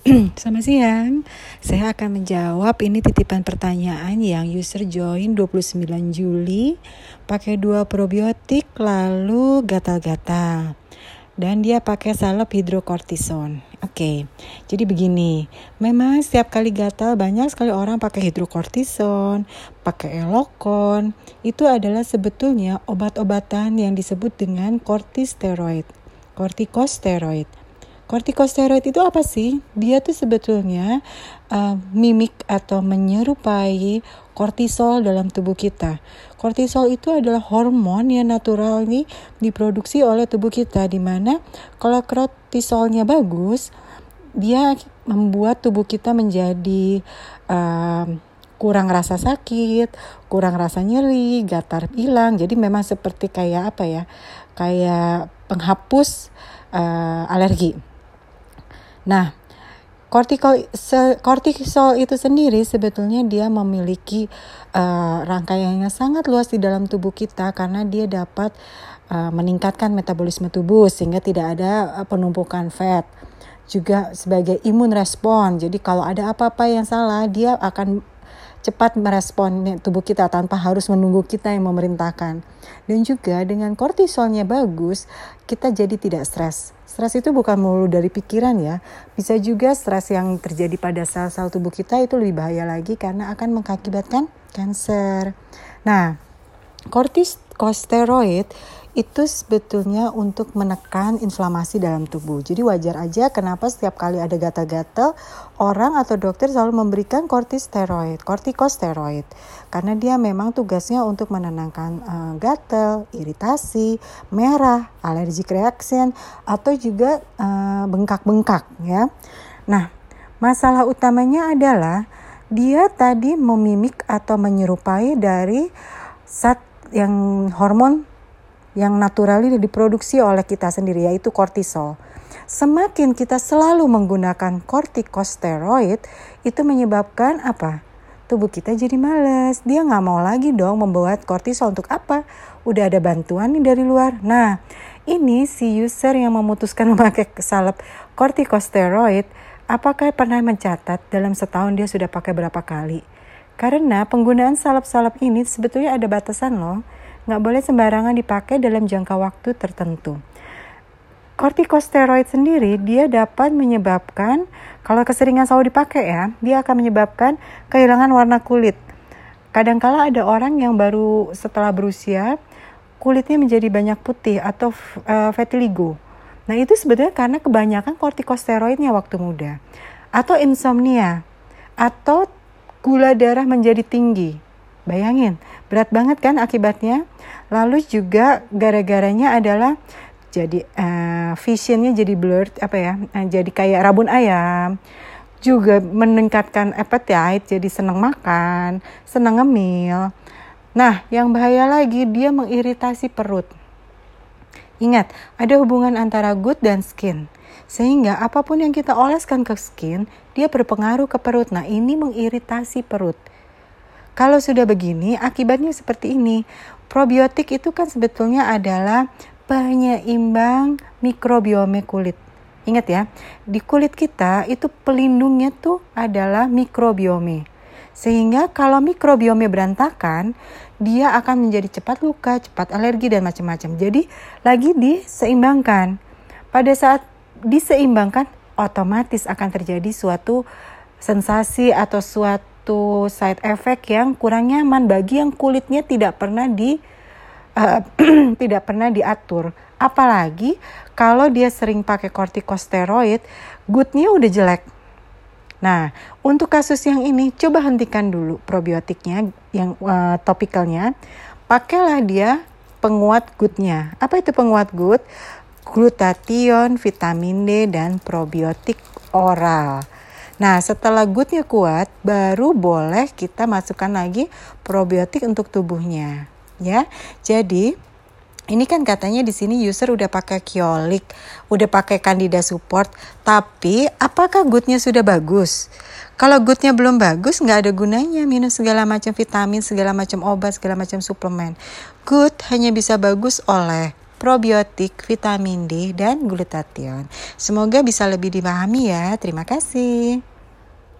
Selamat siang. Saya akan menjawab ini titipan pertanyaan yang user join 29 Juli pakai dua probiotik lalu gatal-gatal. Dan dia pakai salep hidrokortison. Oke. Jadi begini, memang setiap kali gatal banyak sekali orang pakai hidrokortison, pakai elokon. Itu adalah sebetulnya obat-obatan yang disebut dengan kortisteroid, kortikosteroid. Kortikosteroid itu apa sih? Dia tuh sebetulnya uh, mimik atau menyerupai kortisol dalam tubuh kita. Kortisol itu adalah hormon yang natural nih diproduksi oleh tubuh kita di mana kalau kortisolnya bagus, dia membuat tubuh kita menjadi uh, kurang rasa sakit, kurang rasa nyeri, gatar hilang. Jadi memang seperti kayak apa ya? Kayak penghapus uh, alergi. Nah, kortisol itu sendiri sebetulnya dia memiliki uh, rangkaian yang sangat luas di dalam tubuh kita karena dia dapat uh, meningkatkan metabolisme tubuh sehingga tidak ada uh, penumpukan fat. Juga sebagai imun respon. Jadi kalau ada apa-apa yang salah, dia akan cepat merespon tubuh kita tanpa harus menunggu kita yang memerintahkan. Dan juga dengan kortisolnya bagus, kita jadi tidak stres Stres itu bukan melulu dari pikiran ya, bisa juga stres yang terjadi pada sel-sel tubuh kita itu lebih bahaya lagi karena akan mengakibatkan kanker. Nah, kortikosteroid itu sebetulnya untuk menekan inflamasi dalam tubuh. Jadi wajar aja kenapa setiap kali ada gatal-gatal orang atau dokter selalu memberikan kortisteroid, kortikosteroid. Karena dia memang tugasnya untuk menenangkan uh, gatal, iritasi, merah, allergic reaction atau juga uh, bengkak-bengkak ya. Nah, masalah utamanya adalah dia tadi memimik atau menyerupai dari zat yang hormon yang naturally diproduksi oleh kita sendiri yaitu kortisol. Semakin kita selalu menggunakan kortikosteroid itu menyebabkan apa? Tubuh kita jadi males. Dia nggak mau lagi dong membuat kortisol untuk apa? Udah ada bantuan nih dari luar. Nah, ini si user yang memutuskan memakai salep kortikosteroid, apakah pernah mencatat dalam setahun dia sudah pakai berapa kali? Karena penggunaan salep-salep ini sebetulnya ada batasan loh nggak boleh sembarangan dipakai dalam jangka waktu tertentu. Kortikosteroid sendiri dia dapat menyebabkan kalau keseringan selalu dipakai ya, dia akan menyebabkan kehilangan warna kulit. Kadangkala ada orang yang baru setelah berusia kulitnya menjadi banyak putih atau uh, vitiligo. Nah, itu sebetulnya karena kebanyakan kortikosteroidnya waktu muda. Atau insomnia atau gula darah menjadi tinggi. Bayangin, berat banget kan akibatnya. Lalu juga gara-garanya adalah jadi uh, visionnya jadi blurred apa ya, uh, jadi kayak rabun ayam. Juga meningkatkan appetite, jadi senang makan, senang ngemil. Nah, yang bahaya lagi dia mengiritasi perut. Ingat, ada hubungan antara gut dan skin. Sehingga apa pun yang kita oleskan ke skin, dia berpengaruh ke perut. Nah, ini mengiritasi perut. Kalau sudah begini, akibatnya seperti ini. Probiotik itu kan sebetulnya adalah penyeimbang mikrobiome kulit. Ingat ya, di kulit kita itu pelindungnya tuh adalah mikrobiome. Sehingga kalau mikrobiome berantakan, dia akan menjadi cepat luka, cepat alergi dan macam-macam. Jadi lagi diseimbangkan. Pada saat diseimbangkan, otomatis akan terjadi suatu sensasi atau suatu satu side effect yang kurang nyaman bagi yang kulitnya tidak pernah di uh, tidak pernah diatur. Apalagi kalau dia sering pakai kortikosteroid, goodnya udah jelek. Nah, untuk kasus yang ini coba hentikan dulu probiotiknya yang uh, topikalnya. Pakailah dia penguat goodnya. Apa itu penguat good? Glutathione, vitamin D, dan probiotik oral. Nah, setelah goodnya kuat, baru boleh kita masukkan lagi probiotik untuk tubuhnya, ya. Jadi ini kan katanya di sini user udah pakai kiolik, udah pakai candida support, tapi apakah goodnya sudah bagus? Kalau goodnya belum bagus, nggak ada gunanya minum segala macam vitamin, segala macam obat, segala macam suplemen. Good hanya bisa bagus oleh probiotik, vitamin D, dan glutathione. Semoga bisa lebih dipahami ya. Terima kasih.